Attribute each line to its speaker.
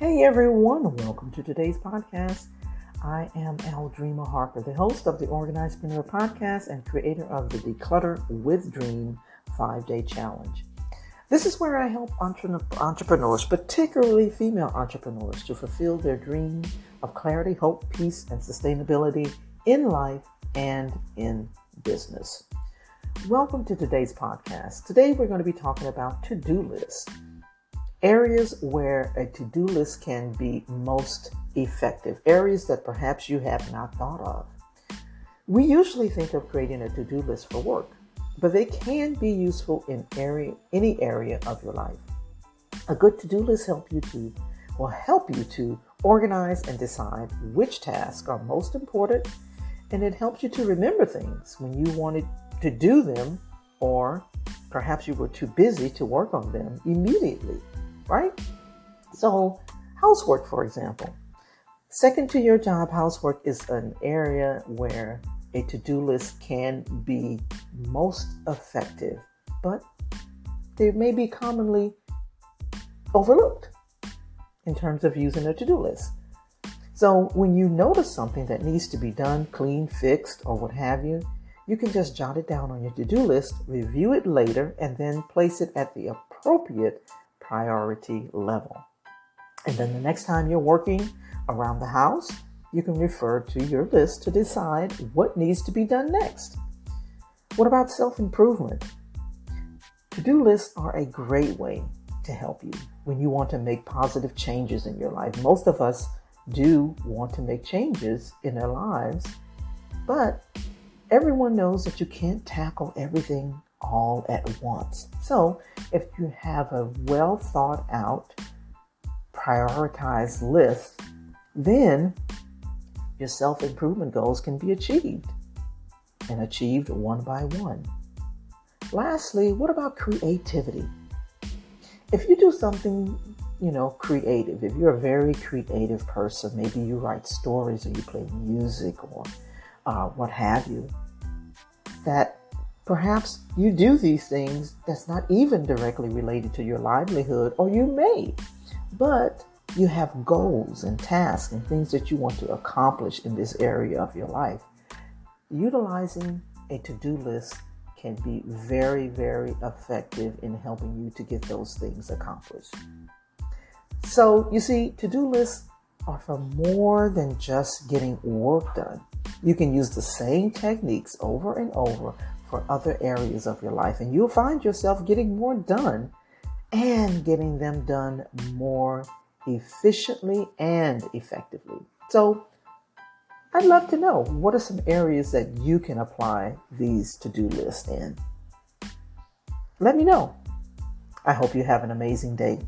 Speaker 1: Hey everyone, welcome to today's podcast. I am Aldreama Harper, the host of the Organizedpreneur podcast and creator of the Declutter with Dream five day challenge. This is where I help entre- entrepreneurs, particularly female entrepreneurs, to fulfill their dream of clarity, hope, peace, and sustainability in life and in business. Welcome to today's podcast. Today we're going to be talking about to do lists areas where a to do list can be most effective, areas that perhaps you have not thought of. We usually think of creating a to do list for work, but they can be useful in area, any area of your life. A good to do list help you to will help you to organize and decide which tasks are most important, and it helps you to remember things when you wanted to do them or perhaps you were too busy to work on them immediately right? So, housework, for example. Second to your job, housework is an area where a to do list can be most effective, but they may be commonly overlooked in terms of using a to do list. So, when you notice something that needs to be done, clean, fixed, or what have you, you can just jot it down on your to do list, review it later, and then place it at the appropriate priority level. And then the next time you're working around the house, you can refer to your list to decide what needs to be done next. What about self improvement? To do lists are a great way to help you when you want to make positive changes in your life. Most of us do want to make changes in their lives, but everyone knows that you can't tackle everything all at once. So, if you have a well thought out, prioritized list, then your self improvement goals can be achieved and achieved one by one. Lastly, what about creativity? If you do something, you know, creative, if you're a very creative person, maybe you write stories or you play music or uh, what have you, that Perhaps you do these things that's not even directly related to your livelihood, or you may, but you have goals and tasks and things that you want to accomplish in this area of your life. Utilizing a to do list can be very, very effective in helping you to get those things accomplished. So, you see, to do lists are for more than just getting work done. You can use the same techniques over and over for other areas of your life, and you'll find yourself getting more done and getting them done more efficiently and effectively. So, I'd love to know what are some areas that you can apply these to do lists in. Let me know. I hope you have an amazing day.